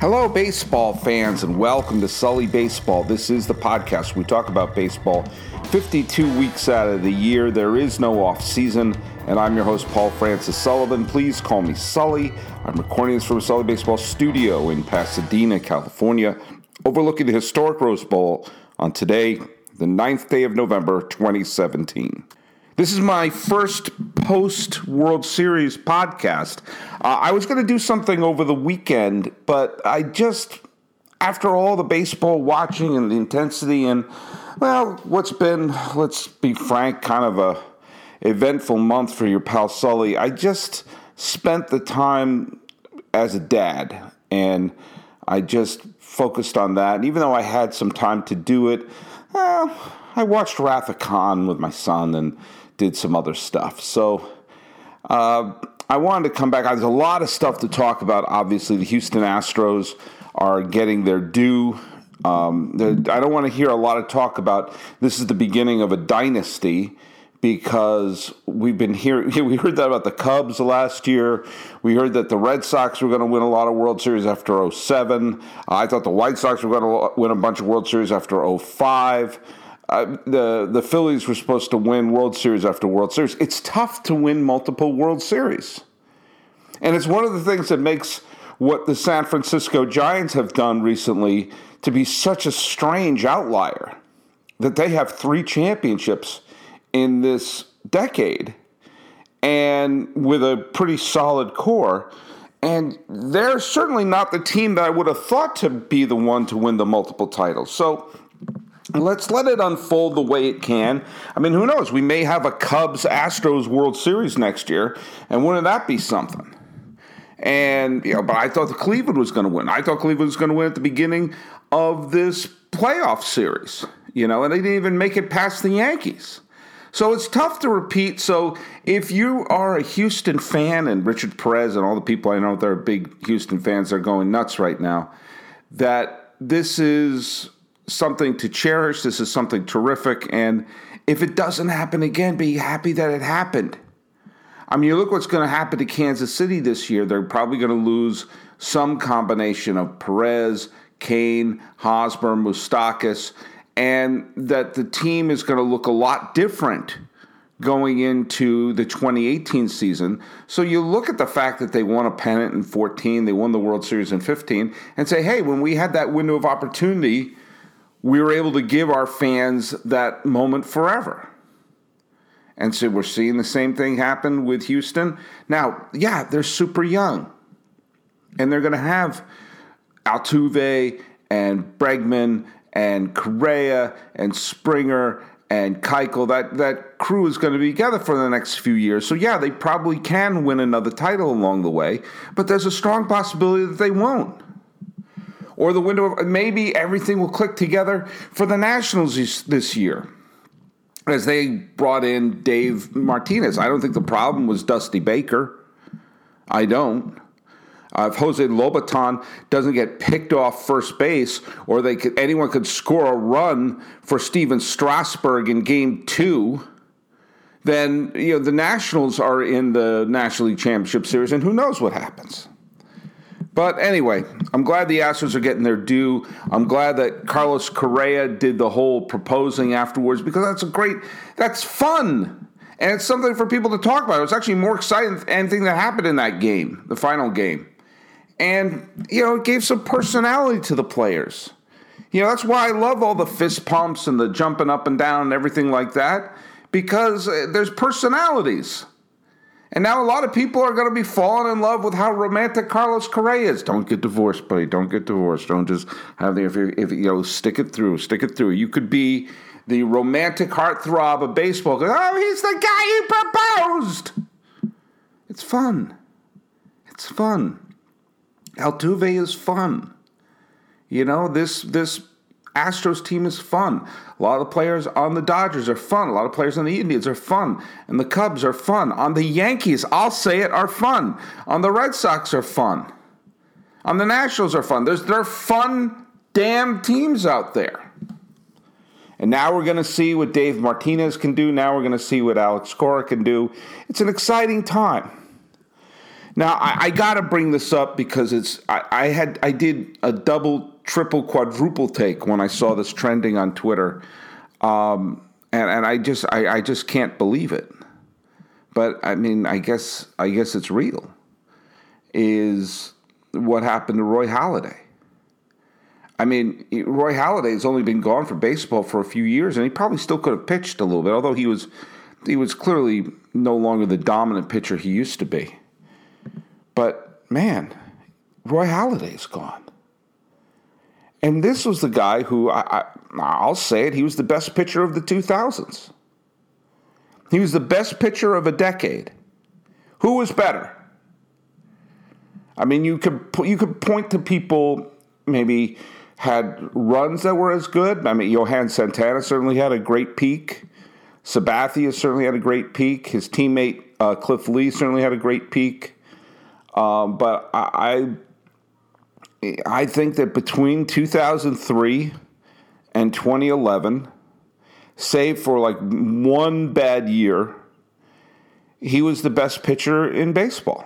Hello, baseball fans, and welcome to Sully Baseball. This is the podcast. We talk about baseball 52 weeks out of the year. There is no off season, and I'm your host, Paul Francis Sullivan. Please call me Sully. I'm recording this from Sully Baseball studio in Pasadena, California, overlooking the historic Rose Bowl on today, the 9th day of November, 2017. This is my first post World Series podcast. Uh, I was going to do something over the weekend, but I just, after all the baseball watching and the intensity, and well, what's been, let's be frank, kind of a eventful month for your pal Sully, I just spent the time as a dad, and I just focused on that. And even though I had some time to do it, well, I watched Wrath of Khan with my son and did some other stuff. So uh, I wanted to come back. There's a lot of stuff to talk about. Obviously, the Houston Astros are getting their due. Um, I don't want to hear a lot of talk about this is the beginning of a dynasty because we've been hearing we heard that about the Cubs last year. We heard that the Red Sox were going to win a lot of World Series after 07. I thought the White Sox were going to win a bunch of World Series after 05 uh, the the Phillies were supposed to win World Series after World Series. It's tough to win multiple World Series, and it's one of the things that makes what the San Francisco Giants have done recently to be such a strange outlier that they have three championships in this decade and with a pretty solid core. And they're certainly not the team that I would have thought to be the one to win the multiple titles. So Let's let it unfold the way it can. I mean, who knows? We may have a Cubs Astros World Series next year, and wouldn't that be something? And you know, but I thought the Cleveland was going to win. I thought Cleveland was going to win at the beginning of this playoff series. You know, and they didn't even make it past the Yankees. So it's tough to repeat. So if you are a Houston fan, and Richard Perez and all the people I know that are big Houston fans are going nuts right now, that this is something to cherish. This is something terrific. And if it doesn't happen again, be happy that it happened. I mean, you look what's going to happen to Kansas City this year. They're probably going to lose some combination of Perez, Cain, Hosmer, Moustakas, and that the team is going to look a lot different going into the 2018 season. So you look at the fact that they won a pennant in 14, they won the World Series in 15, and say, hey, when we had that window of opportunity we were able to give our fans that moment forever. And so we're seeing the same thing happen with Houston. Now, yeah, they're super young. And they're going to have Altuve and Bregman and Correa and Springer and Keuchel. That, that crew is going to be together for the next few years. So, yeah, they probably can win another title along the way, but there's a strong possibility that they won't or the window of maybe everything will click together for the Nationals this, year as they brought in Dave Martinez. I don't think the problem was Dusty Baker. I don't. Uh, if Jose Lobaton doesn't get picked off first base, or they could, anyone could score a run for Stephen Strasburg in Game Two, then you know the Nationals are in the National League Championship Series, and who knows what happens. But anyway, I'm glad the Astros are getting their due. I'm glad that Carlos Correa did the whole proposing afterwards because that's a great, that's fun. And it's something for people to talk about. It was actually more exciting than anything that happened in that game, the final game. And, you know, it gave some personality to the players. You know, that's why I love all the fist pumps and the jumping up and down and everything like that because uh, there's personalities. And now a lot of people are going to be falling in love with how romantic Carlos Correa is. Don't get divorced, buddy. Don't get divorced. Don't just have the if you, if you know stick it through, stick it through. You could be the romantic heartthrob of baseball. Oh, he's the guy you proposed. It's fun. It's fun. Altuve is fun. You know this this Astros team is fun. A lot of the players on the Dodgers are fun. A lot of players on the Indians are fun. And the Cubs are fun. On the Yankees, I'll say it, are fun. On the Red Sox are fun. On the Nationals are fun. There's there are fun damn teams out there. And now we're going to see what Dave Martinez can do. Now we're going to see what Alex Cora can do. It's an exciting time. Now I, I got to bring this up because it's I, I, had I did a double, triple, quadruple take when I saw this trending on Twitter, um, and and I just I, I just can't believe it. But I mean, I guess I guess it's real. Is what happened to Roy Halladay? I mean, Roy Halladay's only been gone for baseball for a few years, and he probably still could have pitched a little bit, although he was he was clearly no longer the dominant pitcher he used to be. But man, Roy Halladay's gone. And this was the guy who I, I, will say it, he was the best pitcher of the 2000s. He was the best pitcher of a decade. Who was better? I mean, you could you could point to people maybe had runs that were as good. I mean, Johan Santana certainly had a great peak. Sabathia certainly had a great peak. His teammate uh, Cliff Lee certainly had a great peak. Um, but I, I think that between 2003 and 2011, save for like one bad year, he was the best pitcher in baseball.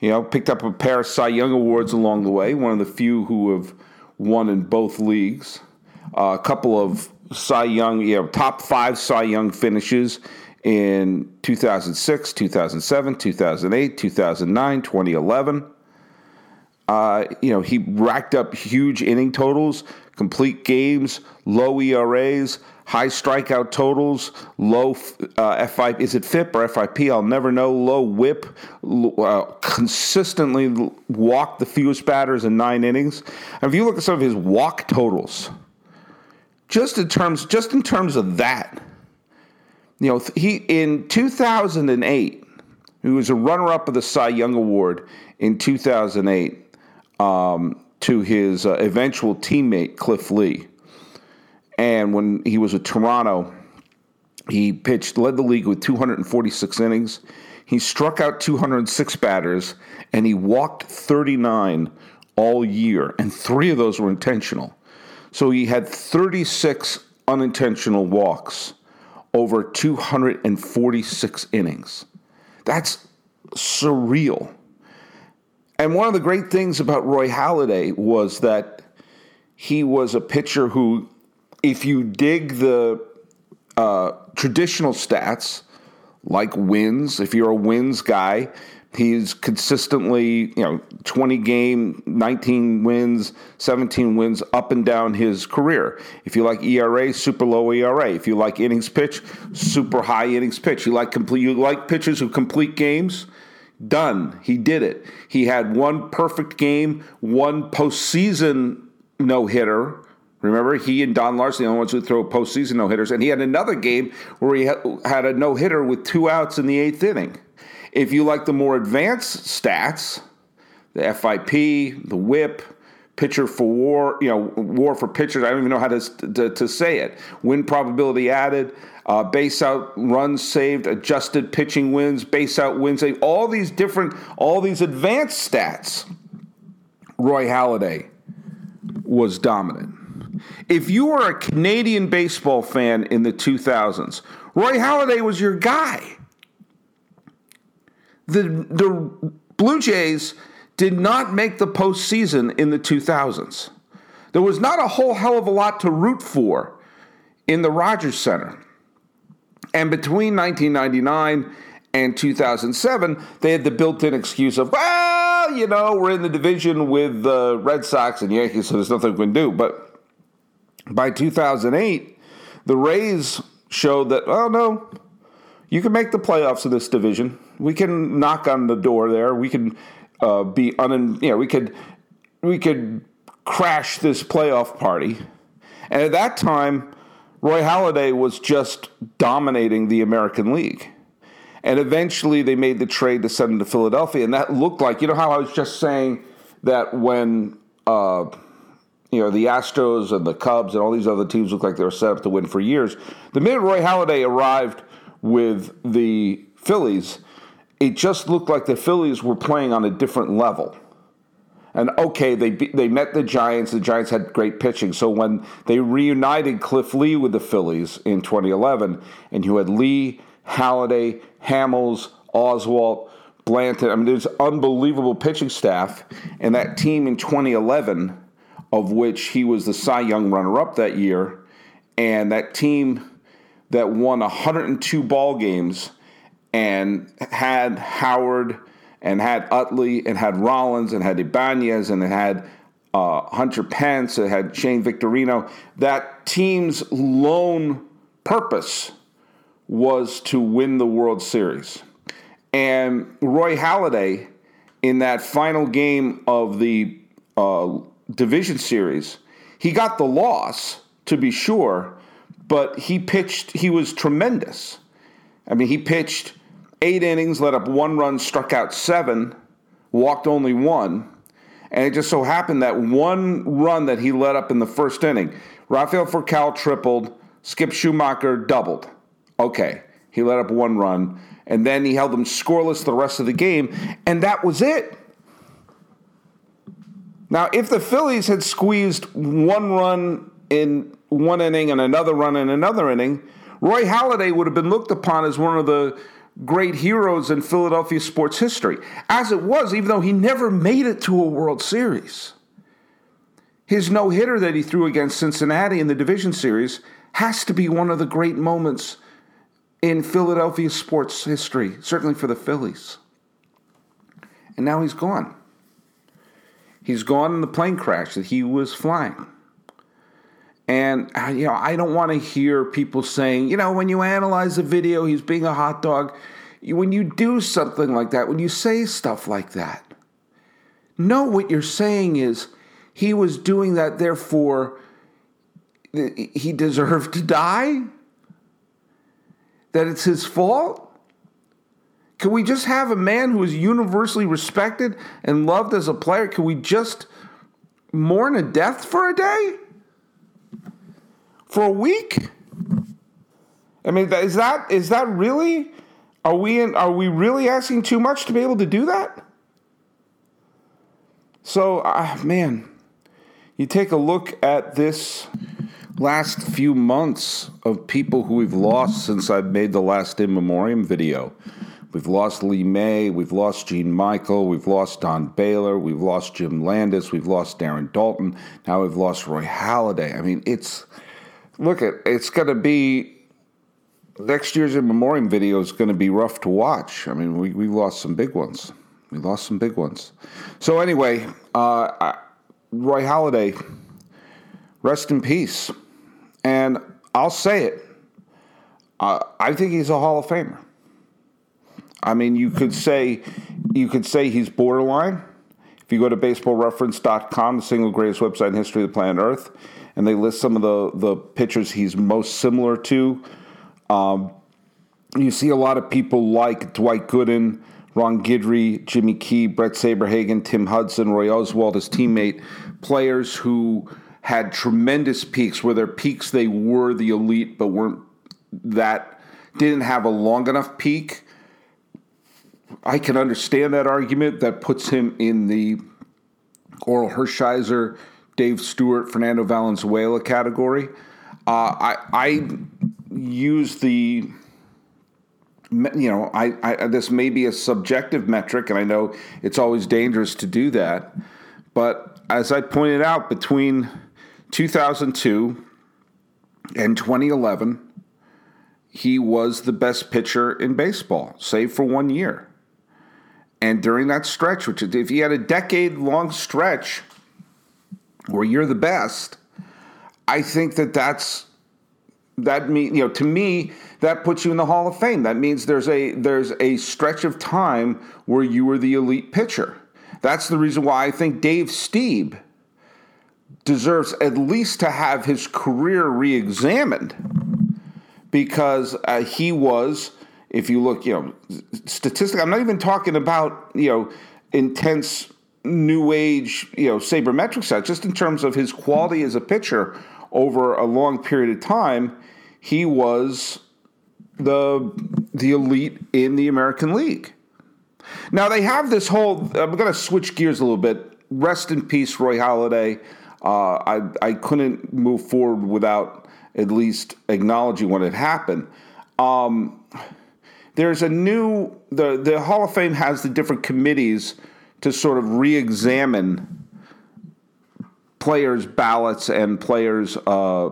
You know, picked up a pair of Cy Young awards along the way, one of the few who have won in both leagues. Uh, a couple of Cy Young, you know, top five Cy Young finishes in 2006, 2007, 2008, 2009, 2011. Uh, you know, he racked up huge inning totals, complete games, low ERAs, high strikeout totals, low uh, FIP. Is it FIP or FIP? I'll never know. Low WHIP. Uh, consistently walked the fewest batters in nine innings. And if you look at some of his walk totals, just in terms, just in terms of that, you know, he in 2008, he was a runner-up of the Cy Young Award in 2008 um, to his uh, eventual teammate Cliff Lee. And when he was with Toronto, he pitched, led the league with 246 innings. He struck out 206 batters, and he walked 39 all year, and three of those were intentional. So he had 36 unintentional walks over 246 innings. That's surreal. And one of the great things about Roy Halladay was that he was a pitcher who if you dig the uh, traditional stats, like wins, if you're a wins guy, he's consistently, you know, 20 game, 19 wins, 17 wins up and down his career. If you like ERA, super low ERA. If you like innings pitch, super high innings pitch. You like complete you like pitchers who complete games, done. He did it. He had one perfect game, one postseason no hitter Remember, he and Don Larsen, the only ones who throw postseason no hitters, and he had another game where he had a no hitter with two outs in the eighth inning. If you like the more advanced stats, the FIP, the WHIP, pitcher for war, you know, war for pitchers. I don't even know how to, to, to say it. Win probability added, uh, base out runs saved, adjusted pitching wins, base out wins saved. All these different, all these advanced stats. Roy Halladay was dominant. If you were a Canadian baseball fan in the 2000s, Roy Halladay was your guy. The, the Blue Jays did not make the postseason in the 2000s. There was not a whole hell of a lot to root for in the Rogers Center. And between 1999 and 2007, they had the built in excuse of, well, you know, we're in the division with the Red Sox and Yankees, so there's nothing we can do. But by 2008, the Rays showed that, oh no, you can make the playoffs of this division. We can knock on the door there. We can uh, be un, you know, we could we could crash this playoff party. And at that time, Roy Halladay was just dominating the American League. And eventually they made the trade to send him to Philadelphia. And that looked like, you know how I was just saying that when uh, you know, the Astros and the Cubs and all these other teams looked like they were set up to win for years. The minute Roy Halladay arrived with the Phillies, it just looked like the Phillies were playing on a different level. And okay, they they met the Giants. The Giants had great pitching. So when they reunited Cliff Lee with the Phillies in 2011, and you had Lee, Halladay, Hamels, Oswalt, Blanton. I mean, there's unbelievable pitching staff, and that team in 2011, of which he was the Cy Young runner-up that year, and that team that won 102 ball games and had Howard and had Utley and had Rollins and had Ibanez and it had uh, Hunter Pence, it had Shane Victorino. That team's lone purpose was to win the World Series. And Roy Halladay, in that final game of the uh, division series, he got the loss, to be sure, but he pitched, he was tremendous. I mean, he pitched eight innings, let up one run, struck out seven, walked only one. And it just so happened that one run that he let up in the first inning, Rafael Furcal tripled, Skip Schumaker doubled. Okay, he let up one run, and then he held them scoreless the rest of the game, and that was it. Now, if the Phillies had squeezed one run in one inning and another run in another inning, Roy Halladay would have been looked upon as one of the great heroes in Philadelphia sports history. As it was, even though he never made it to a World Series. His no hitter that he threw against Cincinnati in the division series has to be one of the great moments in Philadelphia sports history, certainly for the Phillies. And now he's gone. He's gone in the plane crash that he was flying. And uh, you know, I don't want to hear people saying, you know, when you analyze the video, he's being a hot dog. When you do something like that, when you say stuff like that, know what you're saying is he was doing that, therefore he deserved to die. That it's his fault. Can we just have a man who is universally respected and loved as a player? Can we just mourn a death for a day? For a week? I mean, is that is that really? Are we in, are we really asking too much to be able to do that? So, uh, man, you take a look at this last few months of people who we've lost since I've made the last in memoriam video. We've lost Lee May, we've lost Gene Michael, we've lost Don Baylor, we've lost Jim Landis, we've lost Darren Daulton, now we've lost Roy Halladay. I mean, it's look at it's going to be next year's in memoriam video is going to be rough to watch. I mean, we we lost some big ones. We lost some big ones. So anyway, uh, Roy Halladay, rest in peace. And I'll say it. Uh, I think he's a Hall of Famer. I mean, you could say you could say he's borderline. If you go to baseballreference.com, the single greatest website in history of the planet Earth, and they list some of the the pitchers he's most similar to. Um, you see a lot of people like Dwight Gooden, Ron Guidry, Jimmy Key, Bret Saberhagen, Tim Hudson, Roy Oswalt, his teammate, players who had tremendous peaks. Where their peaks they were the elite, but weren't that didn't have a long enough peak. I can understand that argument. That puts him in the Orel Hershiser, Dave Stewart, Fernando Valenzuela category. Uh, I, I use the you know, I, I, this may be a subjective metric, and I know it's always dangerous to do that. But as I pointed out, between 2002 and 2011, he was the best pitcher in baseball, save for one year. And during that stretch, which if he had a decade long stretch where you're the best, I think that that's that mean you know to me that puts you in the Hall of Fame. That means there's a there's a stretch of time where you were the elite pitcher. That's the reason why I think Dave Stieb deserves at least to have his career re-examined because uh, he was if you look you know statistic i'm not even talking about you know intense new age, you know, sabermetric side, just in terms of his quality as a pitcher over a long period of time, he was the the elite in the American League. Now they have this whole. I'm going to switch gears a little bit. Rest in peace, Roy Halladay. Uh, I I couldn't move forward without at least acknowledging what had happened. Um, there's a new the the Hall of Fame has the different committees to sort of re-examine players' ballots and players' uh,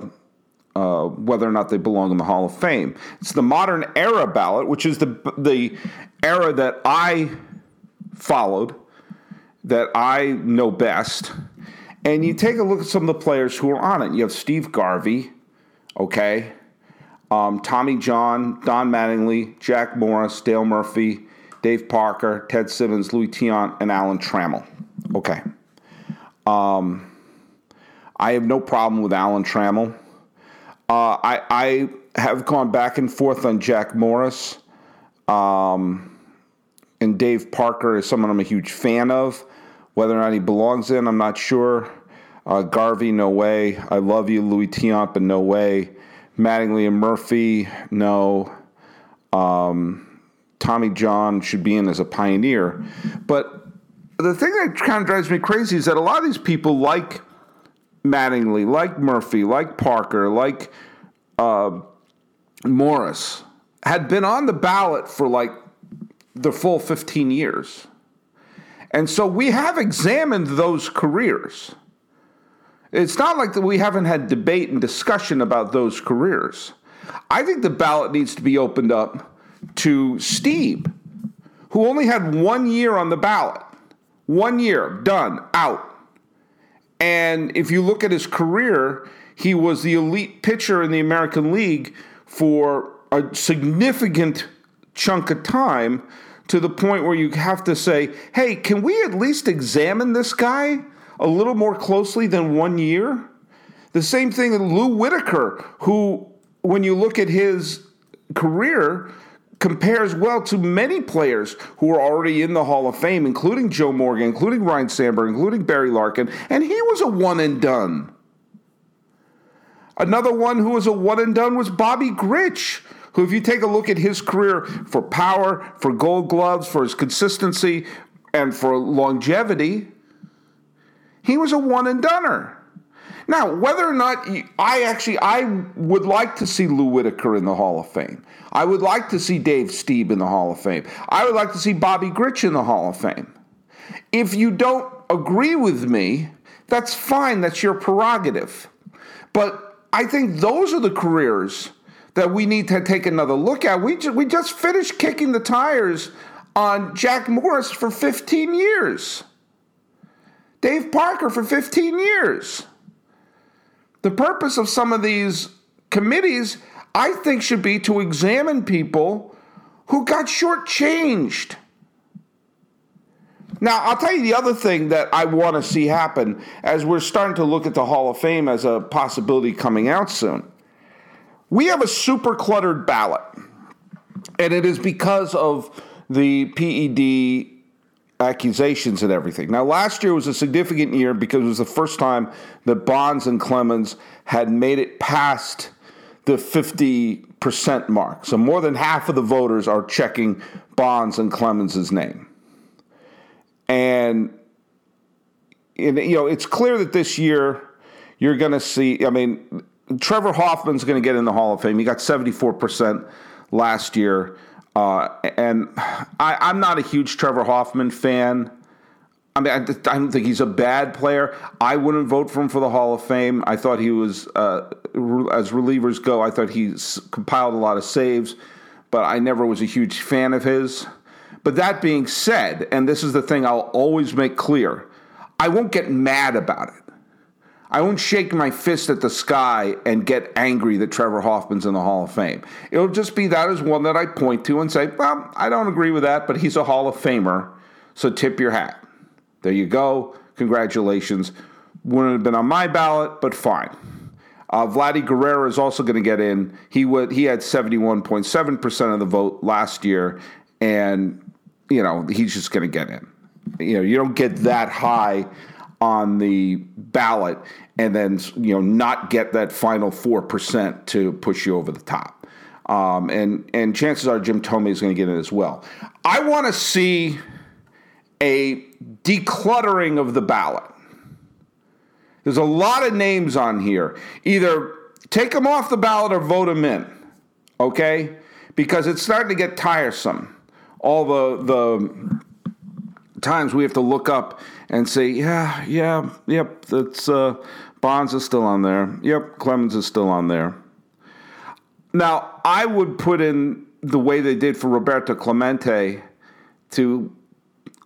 uh, whether or not they belong in the Hall of Fame. It's the modern era ballot, which is the the era that I followed, that I know best. And you take a look at some of the players who are on it. You have Steve Garvey, okay, um, Tommy John, Don Mattingly, Jack Morris, Dale Murphy, Dave Parker, Ted Simmons, Luis Tiant, and Alan Trammell. Okay. Um, I have no problem with Alan Trammell. Uh, I, I have gone back and forth on Jack Morris. Um, and Dave Parker is someone I'm a huge fan of. Whether or not he belongs in, I'm not sure. Uh, Garvey, no way. I love you, Luis Tiant, but no way. Mattingly and Murphy, no. Um, Tommy John should be in as a pioneer. But the thing that kind of drives me crazy is that a lot of these people, like Mattingly, like Murphy, like Parker, like uh, Morris, had been on the ballot for like the full 15 years. And so we have examined those careers. It's not like that we haven't had debate and discussion about those careers. I think the ballot needs to be opened up to Stieb, who only had one year on the ballot. One year, done, out. And if you look at his career, he was the elite pitcher in the American League for a significant chunk of time to the point where you have to say, hey, can we at least examine this guy a little more closely than one year? The same thing with Lou Whitaker, who, when you look at his career, compares well to many players who are already in the Hall of Fame, including Joe Morgan, including Ryne Sandberg, including Barry Larkin, and he was a one and done. Another one who was a one and done was Bobby Grich, who, if you take a look at his career for power, for gold gloves, for his consistency, and for longevity, he was a one and doneer. Now, whether or not I actually I would like to see Lou Whitaker in the Hall of Fame. I would like to see Dave Stieb in the Hall of Fame. I would like to see Bobby Grich in the Hall of Fame. If you don't agree with me, that's fine. That's your prerogative. But I think those are the careers that we need to take another look at. We just, we just finished kicking the tires on Jack Morris for 15 years. Dave Parker for 15 years. The purpose of some of these committees, I think, should be to examine people who got shortchanged. Now, I'll tell you the other thing that I want to see happen as we're starting to look at the Hall of Fame as a possibility coming out soon. We have a super cluttered ballot, and it is because of the PED accusations and everything. Now, last year was a significant year because it was the first time that Bonds and Clemens had made it past the 50% mark. So more than half of the voters are checking Bonds and Clemens' name. And, you know, it's clear that this year you're going to see, I mean, Trevor Hoffman's going to get in the Hall of Fame. He got 74% last year. Uh, and I, am not a huge Trevor Hoffman fan. I mean, I, I, don't think he's a bad player. I wouldn't vote for him for the Hall of Fame. I thought he was, uh, as relievers go, I thought he compiled a lot of saves, but I never was a huge fan of his. But that being said, and this is the thing I'll always make clear, I won't get mad about it. I won't shake my fist at the sky and get angry that Trevor Hoffman's in the Hall of Fame. It'll just be that as one that I point to and say, well, I don't agree with that, but he's a Hall of Famer, so tip your hat. There you go. Congratulations. Wouldn't have been on my ballot, but fine. Uh, Vladdy Guerrero is also going to get in. He would he had seventy one point seven percent of the vote last year, and you know he's just going to get in. You know you don't get that high on the ballot and then you know not get that final four percent to push you over the top. Um, and and chances are Jim Thome is going to get it as well. I want to see a decluttering of the ballot. There's a lot of names on here. Either take them off the ballot or vote them in. Okay? because it's starting to get tiresome. All the the times we have to look up and say, yeah, yeah, yep, that's uh, Bonds is still on there. Yep, Clemens is still on there. Now, I would put in the way they did for Roberto Clemente to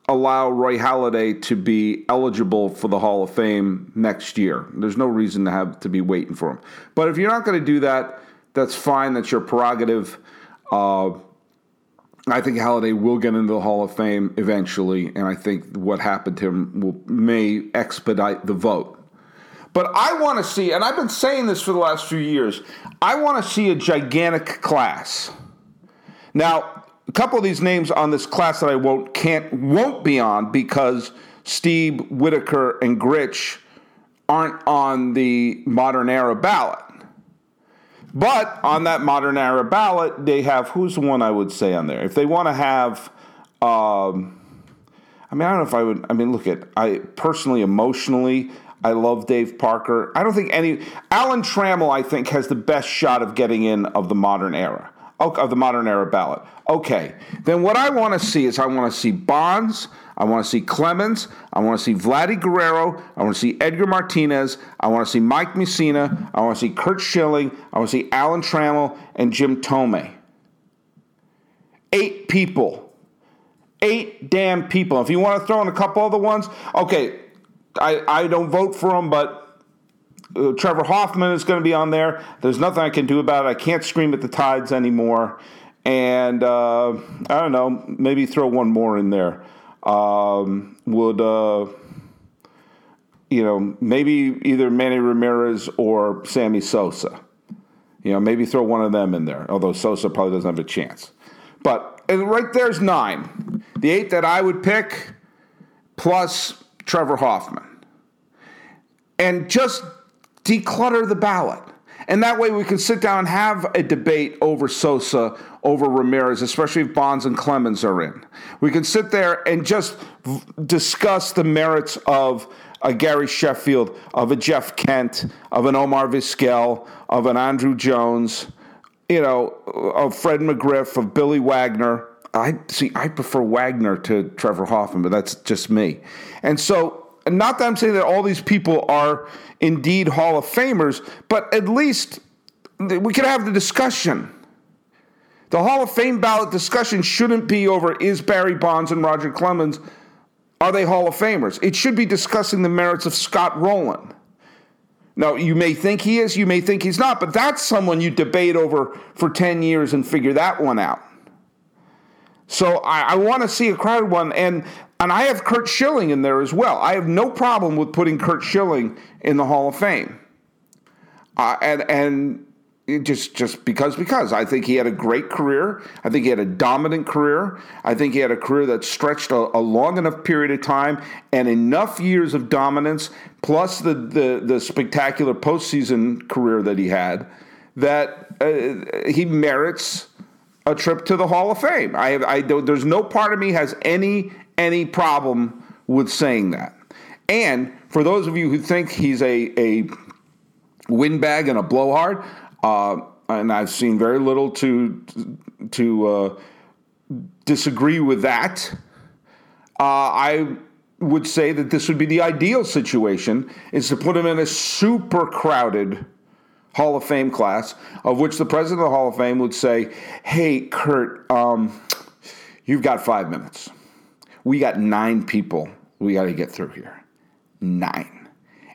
allow Roy Halladay to be eligible for the Hall of Fame next year. There's no reason to have to be waiting for him. But if you're not going to do that, that's fine. That's your prerogative. Uh, I think Halladay will get into the Hall of Fame eventually, and I think what happened to him will, may expedite the vote. But I want to see, and I've been saying this for the last few years, I want to see a gigantic class. Now, a couple of these names on this class that I won't can't won't be on because Stieb Whitaker and Grich aren't on the modern era ballot. But on that modern era ballot, they have who's the one I would say on there? If they want to have, um, I mean, I don't know if I would. I mean, look at I personally, emotionally, I love Dave Parker. I don't think any Alan Trammell. I think has the best shot of getting in of the modern era of the modern era ballot. Okay, then what I want to see is I want to see Bonds. I want to see Clemens. I want to see Vladdy Guerrero. I want to see Edgar Martinez. I want to see Mike Mussina. I want to see Curt Schilling. I want to see Alan Trammell and Jim Thome. Eight people. Eight damn people. If you want to throw in a couple other ones, okay, I, I don't vote for them, but uh, Trevor Hoffman is going to be on there. There's nothing I can do about it. I can't scream at the tides anymore. And uh, I don't know, maybe throw one more in there um, would, uh, you know, maybe either Manny Ramirez or Sammy Sosa. You know, maybe throw one of them in there, although Sosa probably doesn't have a chance. But right there's nine. The eight that I would pick, plus Trevor Hoffman. And just declutter the ballot. And that way we can sit down and have a debate over Sosa, over Ramirez, especially if Bonds and Clemens are in. We can sit there and just v- discuss the merits of a Gary Sheffield, of a Jeff Kent, of an Omar Vizquel, of an Andruw Jones, you know, of Fred McGriff, of Billy Wagner. I see. I prefer Wagner to Trevor Hoffman, but that's just me. And so, not that I'm saying that all these people are indeed Hall of Famers, but at least we could have the discussion. The Hall of Fame ballot discussion shouldn't be over is Barry Bonds and Roger Clemens, are they Hall of Famers? It should be discussing the merits of Scott Rolen. Now, you may think he is, you may think he's not, but that's someone you debate over for 10 years and figure that one out. So I, I want to see a crowded one, and and I have Curt Schilling in there as well. I have no problem with putting Curt Schilling in the Hall of Fame, uh, and and just just because because I think he had a great career. I think he had a dominant career. I think he had a career that stretched a, a long enough period of time and enough years of dominance, plus the the, the spectacular postseason career that he had, that uh, he merits a trip to the Hall of Fame. I, have, I there's no part of me has any any problem with saying that. And for those of you who think he's a a windbag and a blowhard, uh, and I've seen very little to to uh, disagree with that. Uh, I would say that this would be the ideal situation: is to put him in a super crowded Hall of Fame class, of which the president of the Hall of Fame would say, "Hey, Curt, um, you've got five minutes. We got nine people we got to get through here. Nine,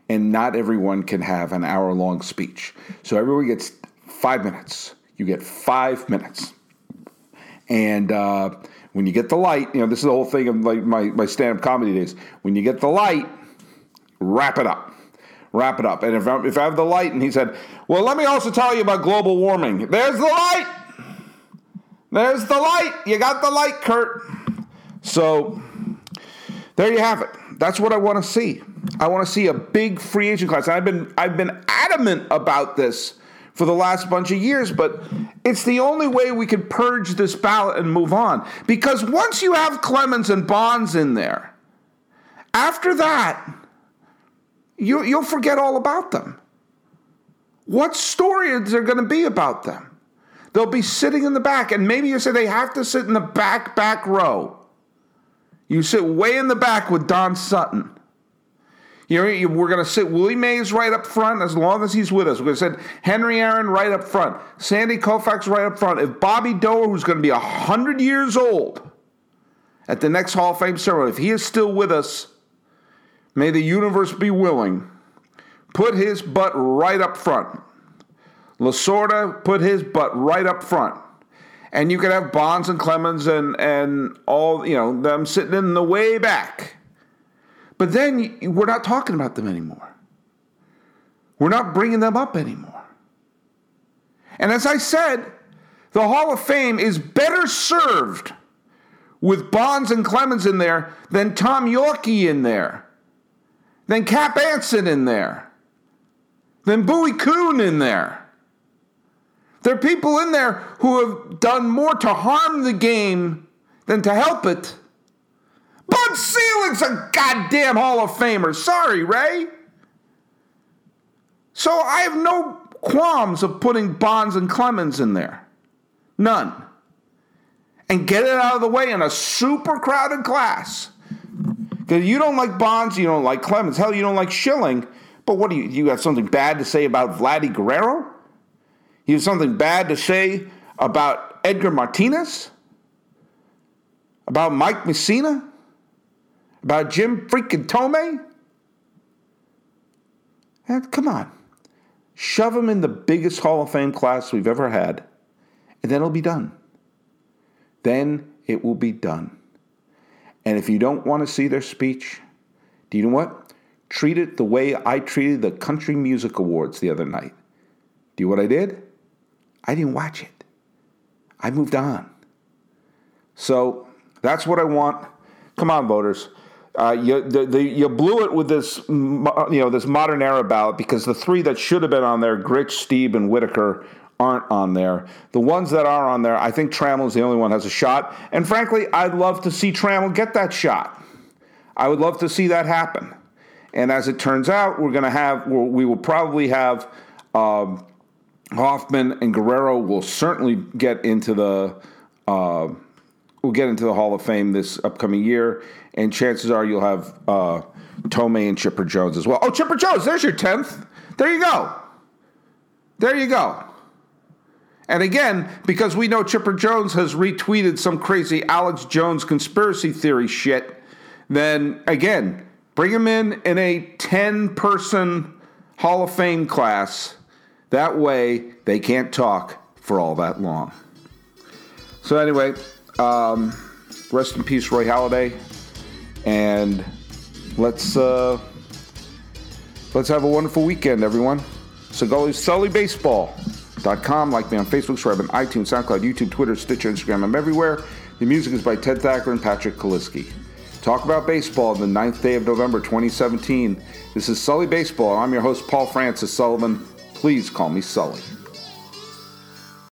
and not everyone can have an hour-long speech. So everyone gets five minutes. You get five minutes, and uh, when you get the light, you know this is the whole thing of like my my stand-up comedy days. When you get the light, wrap it up." wrap it up. And if I, if I have the light, and he said, Well, let me also tell you about global warming. There's the light. There's the light. You got the light, Curt. So there you have it. That's what I want to see. I want to see a big free agent class. I've been I've been adamant about this for the last bunch of years, but it's the only way we can purge this ballot and move on. Because once you have Clemens and Bonds in there, after that, you, you'll forget all about them. What story is there going to be about them? They'll be sitting in the back, and maybe you say they have to sit in the back, back row. You sit way in the back with Don Sutton. You know, we're going to sit Willie Mays right up front as long as he's with us. We're going to sit Henry Aaron right up front, Sandy Koufax right up front. If Bobby Doerr, who's going to be 100 years old at the next Hall of Fame ceremony, if he is still with us, may the universe be willing, put his butt right up front. Lasorda put his butt right up front. And you could have Bonds and Clemens and, and all, you know, them sitting in the way back. But then we're not talking about them anymore. We're not bringing them up anymore. And as I said, the Hall of Fame is better served with Bonds and Clemens in there than Tom Yawkey in there, than Cap Anson in there, than Bowie Kuhn in there. There are people in there who have done more to harm the game than to help it. Bud Selig's a goddamn Hall of Famer. Sorry, Ray. So I have no qualms of putting Bonds and Clemens in there. None. And get it out of the way in a super crowded class. Because you don't like Bonds, you don't like Clemens, hell, you don't like Schilling. But what do you, you have something bad to say about Vladdy Guerrero? You have something bad to say about Edgar Martinez? About Mike Mussina? About Jim freaking Thome? And come on. Shove him in the biggest Hall of Fame class we've ever had, and then it'll be done. Then it will be done. And if you don't want to see their speech, do you know what? Treat it the way I treated the Country Music Awards the other night. Do you know what I did? I didn't watch it. I moved on. So that's what I want. Come on, voters. Uh, you, the, the, you blew it with this, you know, this modern era ballot because the three that should have been on there, Grich, Stieb, and Whitaker, aren't on there. The ones that are on there, I think Trammell is the only one has a shot. And frankly, I'd love to see Trammell get that shot. I would love to see that happen. And as it turns out, we're going to have, we will probably have um, Hoffman and Guerrero will certainly get into the. Uh, will get into the Hall of Fame this upcoming year, and chances are you'll have uh, Thome and Chipper Jones as well. Oh, Chipper Jones, there's your 10th. There you go. There you go. And again, because we know Chipper Jones has retweeted some crazy Alex Jones conspiracy theory shit, then again, bring him in in a 10 person Hall of Fame class. That way, they can't talk for all that long. So, anyway, um, rest in peace, Roy Halladay, and let's uh, let's have a wonderful weekend, everyone. So go to SullyBaseball.com. Like me on Facebook, subscribe on iTunes, SoundCloud, YouTube, Twitter, Stitcher, Instagram. I'm everywhere. The music is by Ted Thacker and Patrick Kaliski. Talk about baseball on the ninth day of November 2017. This is Sully Baseball. I'm your host, Paul Francis Sullivan. Please call me Sully.